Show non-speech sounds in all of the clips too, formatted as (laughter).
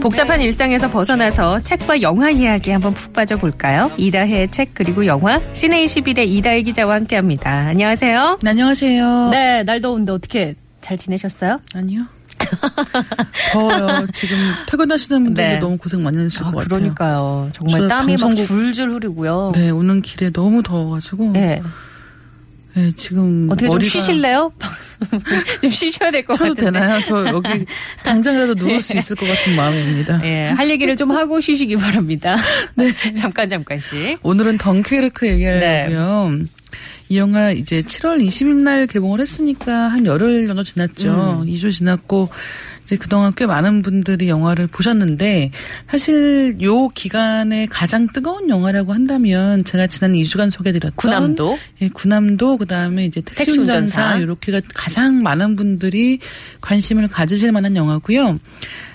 복잡한 일상에서 벗어나서 책과 영화 이야기 한번 푹 빠져볼까요? 이다혜의 책 그리고 영화 시내 21의 이다혜 기자와 함께합니다. 안녕하세요. 네, 안녕하세요. 네, 날 더운데 어떻게 잘 지내셨어요? 아니요. (laughs) 더워요. 지금 퇴근하시는 분들도 네. 너무 고생 많이 하실 아, 것 같아요. 그러니까요. 정말 저 땀이 막 방송국- 줄줄 흐르고요. 네, 오는 길에 너무 더워가지고. 네, 네. 지금 어떻게 좀 쉬실래요? (laughs) 좀 쉬셔야 될것 쉬어도 같은데. 되나요? 저 여기 (laughs) 당장이라도 누울 수 있을 것 같은 마음입니다. 예, 할 얘기를 좀 하고 쉬시기 바랍니다. (laughs) 네. 잠깐 잠깐씩. 오늘은 덩케르크 네. 얘기하려고요. 이 영화 이제 7월 20일 날 개봉을 했으니까 한 열흘 정도 지났죠. 음. 2주 지났고 이제 그동안 꽤 많은 분들이 영화를 보셨는데 사실 요 기간에 가장 뜨거운 영화라고 한다면 제가 지난 2주간 소개드렸던 구남도. 예, 구남도 그다음에 이제 택시 운전사. 이렇게가 가장 많은 분들이 관심을 가지실 만한 영화고요.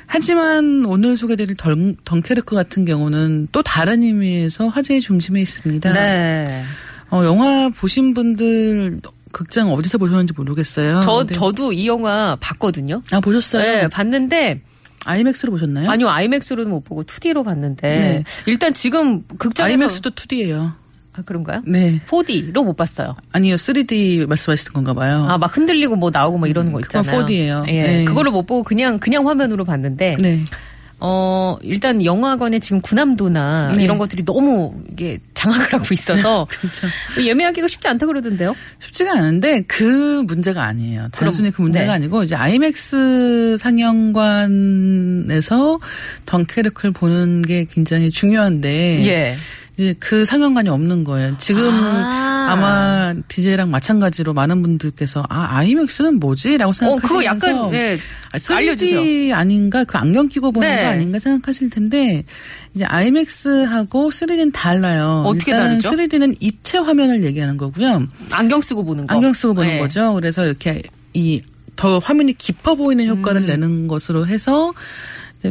하지만 오늘 소개드릴 덩, 덩케르크 같은 경우는 또 다른 의미에서 화제의 중심에 있습니다. 네. 어, 영화 보신 분들 극장 어디서 보셨는지 모르겠어요. 저, 근데- 저도 이 영화 봤거든요. 아 보셨어요? 네, 봤는데, 아이맥스로 보셨나요? 아니요, 아이맥스로는 못 보고 2D로 봤는데, 네. 일단 지금 극장에서. 아이맥스도 2D예요. 아, 그런가요? 네. 4D로 못 봤어요. 아니요, 3D 말씀하시는 건가 봐요. 아, 막 흔들리고 뭐 나오고 뭐 이러는 거 음, 그건 있잖아요. 4D예요. 예. 네. 그거를 못 보고 그냥, 그냥 화면으로 봤는데, 네. 어, 일단 영화관에 지금 구남도나 네. 이런 것들이 너무 이게 장악을 하고 있어서 (laughs) 그렇죠. 예매하기가 쉽지 않다 그러던데요. 쉽지가 않은데 그 문제가 아니에요. 단순히 그 문제가 네. 아니고 이제 아이맥스 상영관에서 덩케르크를 보는 게 굉장히 중요한데 예. 이제 그 상영관이 없는 거예요. 지금 아. 아. 마 DJ랑 마찬가지로 많은 분들께서 아 아이맥스는 뭐지라고 어, 생각하시면서 그거 약간, 예. 아, 3D 알려주세요. 아닌가 그 안경 끼고 보는 네. 거 아닌가 생각하실 텐데 이제 아이맥스하고 3D는 달라요. 어떻게 다르죠? 3D는 입체 화면을 얘기하는 거고요. 안경 쓰고 보는 거. 안경 쓰고 보는 네. 거죠. 그래서 이렇게 이 더 화면이 깊어 보이는 효과를 음. 내는 것으로 해서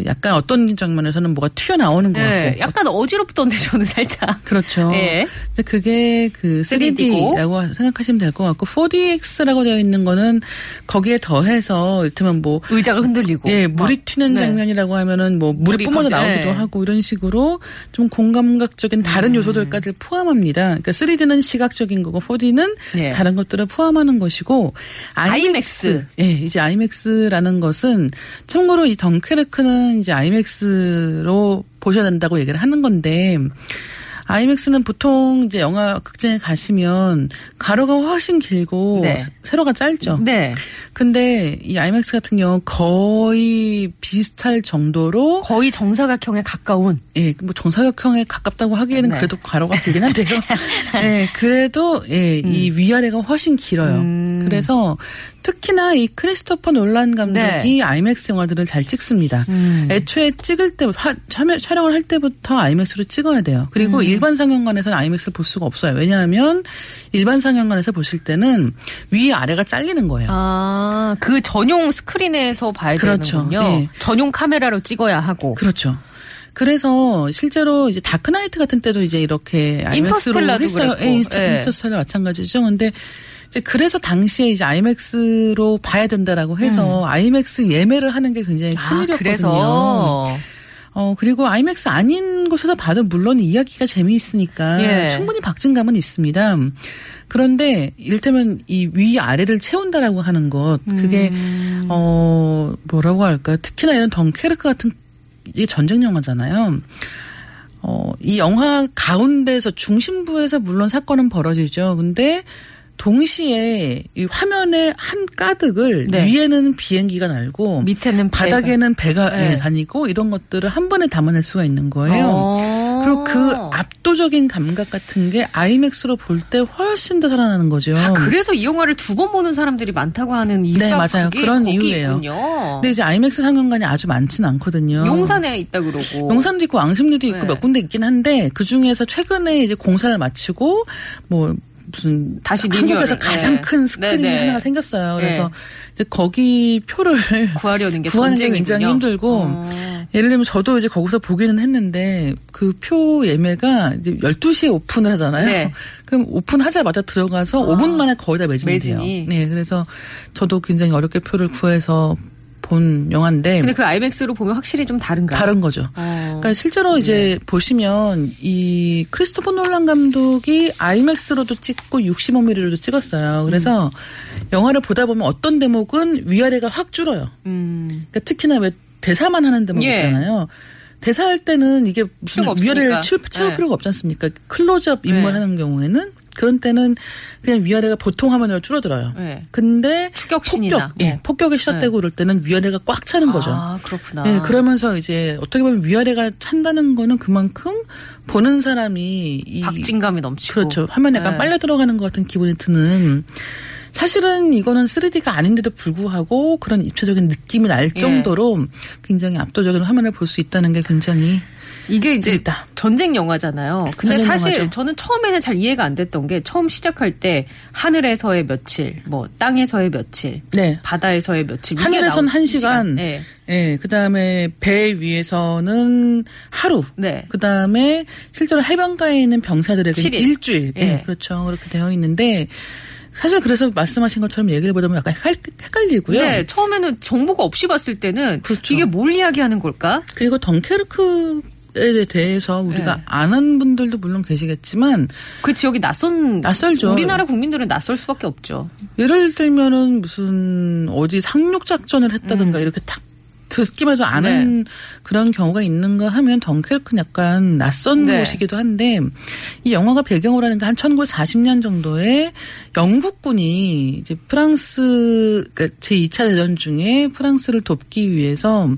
약간 어떤 장면에서는 뭐가 튀어나오는 것 네, 같고 약간 어지럽던데 저는 살짝. 그렇죠. 예. 이제 그게 그 3D 고. 3D라고 생각하시면 될 것 같고 4DX라고 되어 있는 거는 거기에 더해서 이를테면 뭐 의자가 흔들리고. 예, 막. 물이 튀는 네. 장면이라고 하면은 뭐 물이 물이 뿜어져 나오기도 네. 하고 이런 식으로 좀 공감각적인 다른 음. 요소들까지 포함합니다. 그러니까 3D는 시각적인 거고 4D는 예. 다른 것들을 포함하는 것이고. 아이맥스. 예, 이제 아이맥스라는 것은 참고로 이 덩케르크는 이제 아이맥스로 보셔야 된다고 얘기를 하는 건데 아이맥스는 보통 이제 영화 극장에 가시면 가로가 훨씬 길고 네. 세로가 짧죠. 네. 근데 이 아이맥스 같은 경우 는 거의 비슷할 정도로 거의 정사각형에 가까운. 예, 뭐 정사각형에 가깝다고 하기에는 네. 그래도 가로가 길긴 한데요. (laughs) 예, 그래도 예, 이 위아래가 훨씬 길어요. 음. 그래서 특히나 이 크리스토퍼 놀란 감독이 아이맥스 영화들을 잘 찍습니다. 네. 음. 애초에 찍을 때 화- 촬영- 촬영을 할 때부터 아이맥스로 찍어야 돼요. 그리고 음. 일반 상영관에서는 아이맥스를 볼 수가 없어요. 왜냐하면 일반 상영관에서 보실 때는 위 아래가 잘리는 거예요. 아, 그 전용 스크린에서 봐야 그렇죠. 되는군요. 예. 전용 카메라로 찍어야 하고. 그렇죠. 그래서 실제로 이제 다크나이트 같은 때도 이제 이렇게 아이맥스로 했어요. 예, 예. 인터스텔라 마찬가지죠. 근데 그래서 당시에 이제 아이맥스로 봐야 된다라고 해서 아이맥스 예매를 하는 게 굉장히 음. 아, 큰일이었거든요. 그래서. 어 그리고 아이맥스 아닌 곳에서 봐도 물론 이야기가 재미있으니까 예. 충분히 박진감은 있습니다. 그런데 이를테면 이 위 아래를 채운다라고 하는 것 그게 음. 어 뭐라고 할까 특히나 이런 덩케르크 같은 이게 전쟁 영화잖아요. 어, 이 영화 가운데서 중심부에서 물론 사건은 벌어지죠. 근데 동시에 이 화면의 한 가득을 네. 위에는 비행기가 날고 밑에는 배가. 바닥에는 배가 네. 예, 다니고 이런 것들을 한 번에 담아낼 수가 있는 거예요. 어. 그리고 그 압도적인 감각 같은 게 아이맥스로 볼 때 훨씬 더 살아나는 거죠. 아, 그래서 이 영화를 두 번 보는 사람들이 많다고 하는 이유가 네, 맞아요. 그런 이유예요. 있군요. 근데 이제 아이맥스 상영관이 아주 많지는 않거든요. 용산에 있다 그러고. 용산도 있고 왕십리도 있고 네. 몇 군데 있긴 한데 그 중에서 최근에 이제 공사를 마치고 뭐 무슨 다시 한국에서 리뉴얼을, 가장 네. 큰 스크린이 네, 네. 하나가 생겼어요. 그래서 네. 이제 거기 표를 (laughs) 구하려는 게 구하는 게. 굉장히 힘들고 어. 예를 들면 저도 이제 거기서 보기는 했는데 그 표 예매가 이제 12시에 오픈을 하잖아요. 네. (laughs) 그럼 오픈하자마자 들어가서 5분 만에 거의 다 매진이 돼요. 네, 그래서 저도 굉장히 어렵게 표를 구해서 본 영화인데 근데 그 아이맥스로 보면 확실히 좀 다른가요? 다른 거죠. 어. 그러니까 실제로 이제 보시면 이 크리스토퍼 놀란 감독이 아이맥스로도 찍고 65mm로도 찍었어요. 그래서 영화를 보다 보면 어떤 대목은 위아래가 확 줄어요. 음. 그러니까 특히나 왜 대사만 하는 대목 예. 있잖아요. 대사할 때는 이게 무슨. 위아래를 채울, 채울 네. 필요가 없지 않습니까? 클로즈업 인물 네. 하는 경우에는 그런 때는 그냥 위아래가 보통 화면으로 줄어들어요. 네. 근데 추격신이나 폭격, 예, 뭐. 폭격에 시작되고 그럴 때는 위아래가 꽉 차는 거죠. 아, 그렇구나. 예, 그러면서 이제 어떻게 보면 위아래가 찬다는 거는 그만큼 보는 사람이 이 박진감이 넘치고. 그렇죠. 화면에 약간 네. 빨려 들어가는 것 같은 기분이 드는 사실은 이거는 3D가 아닌데도 불구하고 그런 입체적인 느낌이 날 예. 정도로 굉장히 압도적인 화면을 볼 수 있다는 게 굉장히 이게 이제 재밌다. 전쟁 영화잖아요. 근데 전쟁 사실 영화죠. 저는 처음에는 잘 이해가 안 됐던 게 처음 시작할 때 하늘에서의 며칠, 뭐 땅에서의 며칠, 네. 바다에서의 며칠. 나오는 한 시간, 네. 예, 그 다음에 배 위에서는 하루, 네. 그 다음에 실제로 해변가에 있는 병사들에게 칠일. 일주일, 예, 예. 그렇죠. 그렇게 되어 있는데 사실 그래서 말씀하신 것처럼 얘기를 보다 보면 약간 헷갈- 헷갈리고요. 네, 처음에는 정보가 없이 봤을 때는 그렇죠. 이게 뭘 이야기하는 걸까? 그리고 덩케르크에 대해서 우리가 네. 아는 분들도 물론 계시겠지만 그 지역이 낯선 낯설죠. 우리나라 국민들은 낯설 수밖에 없죠. 예를 들면은 무슨 어디 상륙 작전을 했다든가 이렇게 탁 듣기만 해도 아는 그런 경우가 있는가 하면 덩케르크는 약간 낯선 네. 곳이기도 한데 이 영화가 배경으로 하는 게 한 1940년 정도에 영국군이 이제 프랑스 그러니까 제2차 대전 중에 프랑스를 돕기 위해서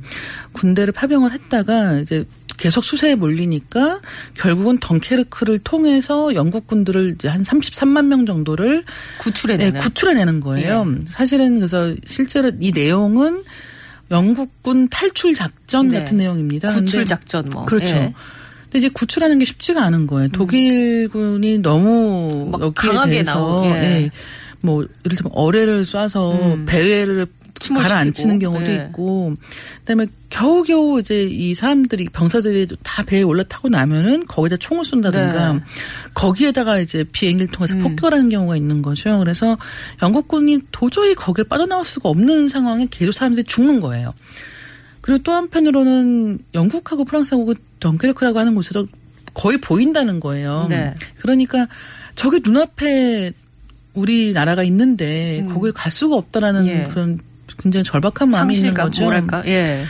군대를 파병을 했다가 이제 계속 수세에 몰리니까 결국은 덩케르크를 통해서 영국 군들을 이제 한 33만 명 정도를 구출해내는. 네, 구출해내는 거예요. 사실은 그래서 실제로 이 내용은 영국군 탈출 작전 네. 같은 내용입니다. 구출 작전 뭐. 그렇죠. 예. 근데 이제 구출하는 게 쉽지가 않은 거예요. 독일군이 너무 강하게 대해서 나오- 예. 예. 뭐 예를 들면 어뢰를 쏴서 음. 배를. 가라앉히는 경우도 예. 있고 그다음에 겨우겨우 이제 이 사람들이 병사들이 다 배에 올라타고 나면은 거기다 총을 쏜다든가 네. 거기에다가 이제 비행기를 통해서 음. 폭격하는 경우가 있는 거죠. 그래서 영국군이 도저히 거길 빠져나올 수가 없는 상황에 계속 사람들이 죽는 거예요. 그리고 또 한편으로는 영국하고 프랑스하고 그 덩케르크라고 하는 곳에서 거의 보인다는 거예요. 네. 그러니까 저기 눈앞에 우리나라가 있는데 거길 갈 수가 없다라는 음. 예. 그런 굉장히 절박한 마음이 있는 거죠. 뭐랄까. 예.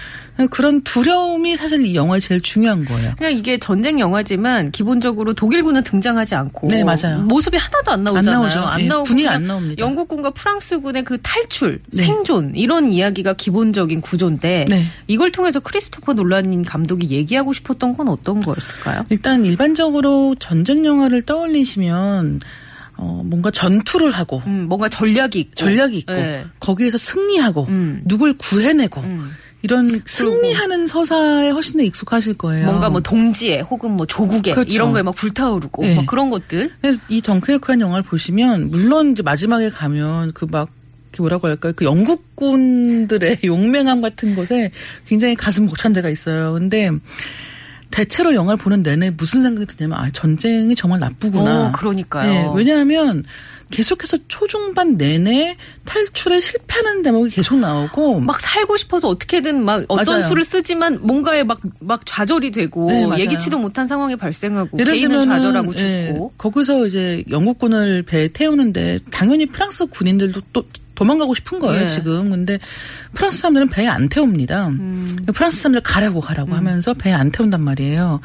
그런 두려움이 사실 이 영화의 제일 중요한 거예요. 그냥 이게 전쟁 영화지만 기본적으로 독일군은 등장하지 않고 네, 맞아요. 모습이 하나도 안 나오잖아요. 안 나오죠. 예, 나오고 군이 안 나옵니다. 영국군과 프랑스군의 그 탈출, 네. 생존 이런 이야기가 기본적인 구조인데 네. 이걸 통해서 크리스토퍼 놀란 감독이 얘기하고 싶었던 건 어떤 거였을까요? 일단 일반적으로 전쟁 영화를 떠올리시면 어, 뭔가 전투를 하고 음, 뭔가 전략이 있고 전략이 있고 예. 거기에서 승리하고 음. 누굴 구해내고 음. 이런 승리하는 서사에 훨씬 더 익숙하실 거예요. 뭔가 뭐 동지에 혹은 뭐 조국에 그렇죠. 이런 거에 막 불타오르고 네. 막 그런 것들 그래서 이 덩크레크한 영화를 보시면 물론 이제 마지막에 가면 그막 뭐라고 할까요? 그 영국군들의 (laughs) 용맹함 같은 것에 굉장히 가슴 벅찬 데가 있어요. 근데 대체로 영화를 보는 내내 무슨 생각이 드냐면 아 전쟁이 정말 나쁘구나. 어, 그러니까요. 네, 왜냐하면 계속해서 초중반 내내 탈출에 실패하는 대목이 계속 나오고 막 살고 싶어서 어떻게든 막 어떤 맞아요. 수를 쓰지만 뭔가에 막, 막 좌절이 되고 네. 예기치도 못한 상황이 발생하고 예를 개인은 들면 좌절하고 예, 죽고 거기서 이제 영국군을 배에 태우는데 당연히 프랑스 군인들도 또 도망가고 싶은 거예요 예. 지금 근데 프랑스 사람들은 배에 안 태웁니다 음. 프랑스 사람들 가라고 가라고 하면서 배에 안 태운단 말이에요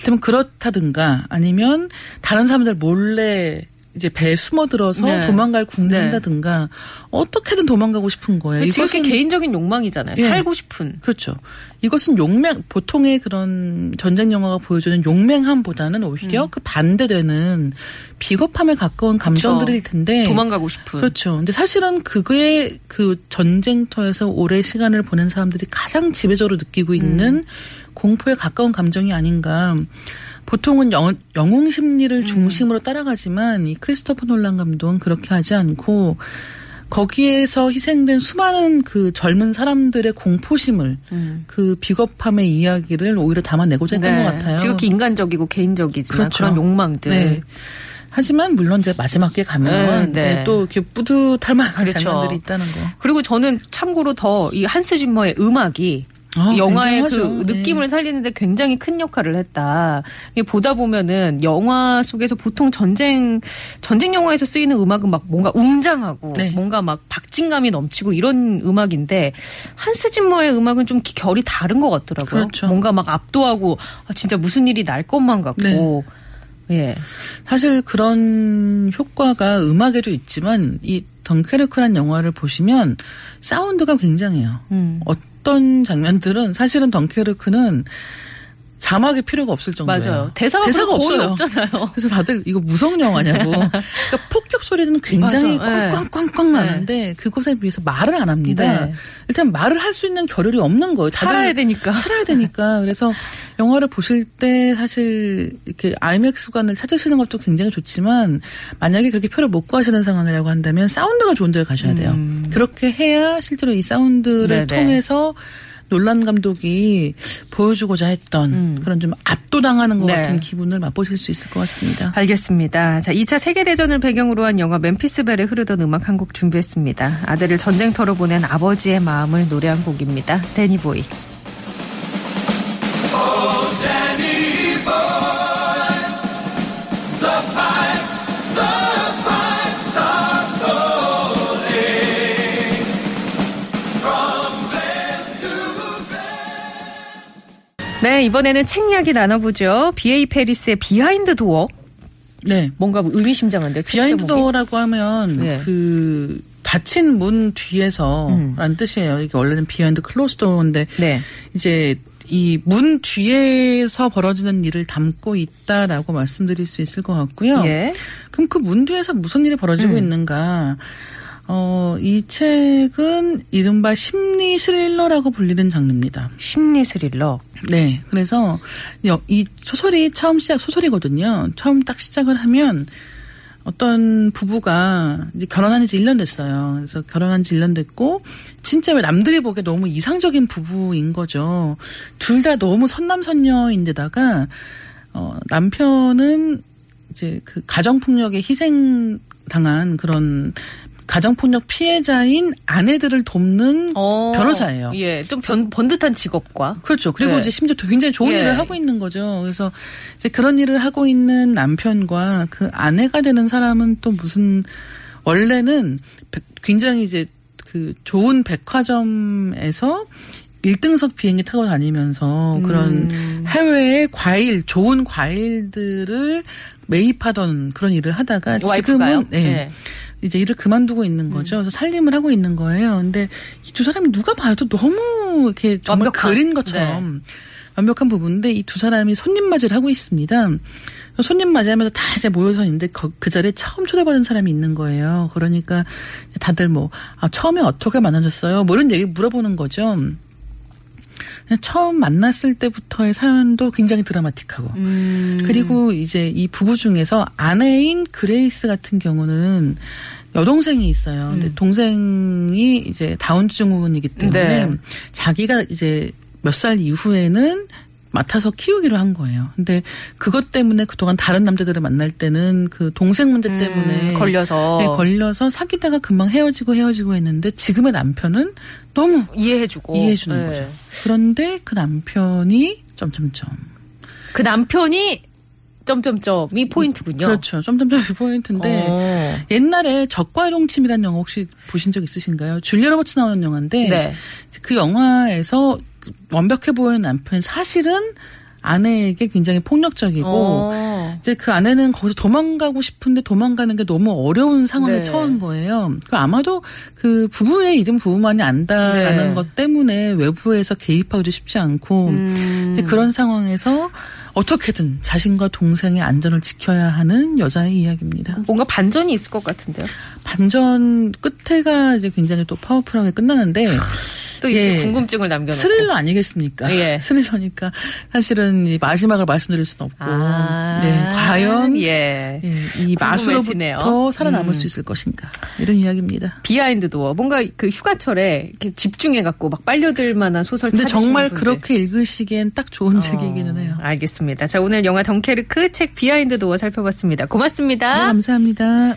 그러면 그렇다든가 아니면 다른 사람들 몰래 이제 배에 숨어들어서 네. 도망갈 궁리한다든가 어떻게든 도망가고 싶은 거예요. 지극히 개인적인 욕망이잖아요. 예. 살고 싶은. 그렇죠. 이것은 용맹 보통의 그런 전쟁 영화가 보여주는 용맹함보다는 오히려 그 반대되는 비겁함에 가까운 감정들일 텐데 도망가고 싶은. 그렇죠. 근데 사실은 그거에 그 전쟁터에서 오래 시간을 보낸 사람들이 가장 지배적으로 느끼고 있는 공포에 가까운 감정이 아닌가. 보통은 영, 영웅 심리를 중심으로 따라가지만 이 크리스토퍼 놀란 감독은 그렇게 하지 않고 거기에서 희생된 수많은 그 젊은 사람들의 공포심을 그 비겁함의 이야기를 오히려 담아내고자 했던 것 같아요. 지극히 인간적이고 개인적이지만 그렇죠. 그런 욕망들. 네. 하지만 물론 이제 마지막에 가면 네, 네. 네, 또 이렇게 뿌듯할 만한 그렇죠. 장면들이 있다는 거. 그리고 저는 참고로 더 이 한스 짐머의 음악이 아, 영화의 그 굉장하죠. 네. 느낌을 살리는데 굉장히 큰 역할을 했다. 이게 보다 보면은 영화 속에서 보통 전쟁 전쟁 영화에서 쓰이는 음악은 막 뭔가 웅장하고 네. 뭔가 막 박진감이 넘치고 이런 음악인데 한스 짐머의 음악은 좀 기- 결이 다른 것 같더라고요. 그렇죠. 뭔가 막 압도하고 아, 진짜 무슨 일이 날 것만 같고. 네. 예. 사실 그런 효과가 음악에도 있지만 이 덩케르크란 영화를 보시면 사운드가 굉장해요. 음. 어떤 장면들은 사실은 덩케르크는 자막이 필요가 없을 정도예요. 맞아요. 대사가, 거의 없잖아요. 그래서 다들 이거 무성 영화냐고. (laughs) 그러니까 폭 격 소리는 굉장히 맞아. 네. 꽝꽝꽝꽝 나는데 그것에 비해서 말을 안 합니다. 네. 일단 말을 할 수 있는 겨를이 없는 거예요. 살아야 되니까. 살아야 되니까. 그래서 영화를 보실 때 사실 이렇게 아이맥스관을 찾으시는 것도 굉장히 좋지만 만약에 그렇게 표를 못 구하시는 상황이라고 한다면 사운드가 좋은 데를 가셔야 돼요. 그렇게 해야 실제로 이 사운드를 음. 네네. 통해서 놀란 감독이 보여주고자 했던 그런 좀 압도당하는 것 음. 네. 같은 기분을 맛보실 수 있을 것 같습니다. 알겠습니다. 자, 2차 세계대전을 배경으로 한 영화 멤피스 벨에 흐르던 음악 한 곡 준비했습니다. 아들을 전쟁터로 보낸 아버지의 마음을 노래한 곡입니다. 데니보이. 네, 이번에는 책 이야기 나눠보죠. B.A. 페리스의 Behind Door. 네. 뭔가 의미심장한데요. 책 Behind. Door라고 하면 네. 그 닫힌 문 뒤에서라는 뜻이에요. 이게 원래는 Behind Closed Door인데 네. 이제 이 문 뒤에서 벌어지는 일을 담고 있다라고 말씀드릴 수 있을 것 같고요. 예. 그럼 그 문 뒤에서 무슨 일이 벌어지고 음. 있는가? 어, 이 책은 이른바 심리 스릴러라고 불리는 장르입니다. 심리 스릴러. 네. 그래서 여- 이 소설이 처음 시작 소설이거든요. 처음 딱 시작을 하면 어떤 부부가 이제 결혼한 지 1년 됐어요. 그래서 결혼한 지 1년 됐고 진짜 왜 남들이 보기에 너무 이상적인 부부인 거죠. 둘 다 너무 선남선녀인데다가 어 남편은 이제 그 가정폭력에 희생 당한 그런 가정폭력 피해자인 아내들을 돕는 어, 변호사예요. 예, 좀 번, 번듯한 직업과. 그렇죠. 그리고 네. 이제 심지어 또 굉장히 좋은 예. 일을 하고 있는 거죠. 그래서 이제 그런 일을 하고 있는 남편과 그 아내가 되는 사람은 또 무슨 원래는 백- 굉장히 이제 그 좋은 백화점에서 1등석 비행기 타고 다니면서 그런 음. 해외의 과일, 좋은 과일들을 매입하던 그런 일을 하다가? 지금은 네. 예. 이제 일을 그만두고 있는 음. 거죠. 그래서 살림을 하고 있는 거예요. 근데 이 두 사람이 누가 봐도 너무 이렇게 정말 완벽한. 네. 그린 것처럼 완벽한 부부인데 이 두 사람이 손님 맞이를 하고 있습니다. 손님 맞이하면서 다 이제 모여서 있는데 거- 그 자리에 처음 초대받은 사람이 있는 거예요. 그러니까 다들 뭐 아, 처음에 어떻게 만나셨어요? 뭐 이런 얘기 물어보는 거죠. 처음 만났을 때부터의 사연도 굉장히 드라마틱하고 음. 그리고 이제 이 부부 중에서 아내인 그레이스 같은 경우는 여동생이 있어요. 근데 동생이 이제 다운 증후군이기 때문에 네. 자기가 이제 몇 살 이후에는 맡아서 키우기로 한 거예요. 근데 그것 때문에 그동안 다른 남자들을 만날 때는 그 동생 문제 때문에 음, 걸려서. 네, 걸려서 사귀다가 금방 헤어지고 헤어지고 했는데 지금의 남편은 너무 이해해주고. 이해해주는 예. 거죠. 그런데 그 남편이 점점점 그 남편이 점점점이 포인트군요. 그렇죠. 점점점 포인트인데 어. 옛날에 적과의 동침이라는 영화 혹시 보신 적 있으신가요? 줄리아 로버츠 나오는 영화인데 네. 그 영화에서 완벽해 보이는 남편이 사실은 아내에게 굉장히 폭력적이고 어. 이제 그 아내는 거기서 도망가고 싶은데 도망가는 게 너무 어려운 상황에 네. 처한 거예요. 그 아마도 그 부부의 일은 부부만이 안다라는 네. 것 때문에 외부에서 개입하기도 쉽지 않고 음. 이제 그런 상황에서 어떻게든 자신과 동생의 안전을 지켜야 하는 여자의 이야기입니다. 뭔가 반전이 있을 것 같은데요. 반전 끝에가 이제 굉장히 또 powerful하게 끝나는데 또 이렇게 예. 궁금증을 남겨놓고. 스릴러 아니겠습니까? 예. (laughs) 스릴러니까 사실은 이 마지막을 말씀드릴 수는 없고 아, 네, 과연 예. 예, 이 궁금해지네요. 마수로부터 살아남을 음. 수 있을 것인가 이런 이야기입니다. Behind Door 뭔가 그 휴가철에 이렇게 집중해 갖고 막 빨려들 만한 소설 근데 정말 분들. 그렇게 읽으시기엔 딱 좋은 책이기는 해요. 어, 알겠습니다. 자 오늘 영화 덩케르크 책 Behind Door 살펴봤습니다. 고맙습니다. 네, 감사합니다.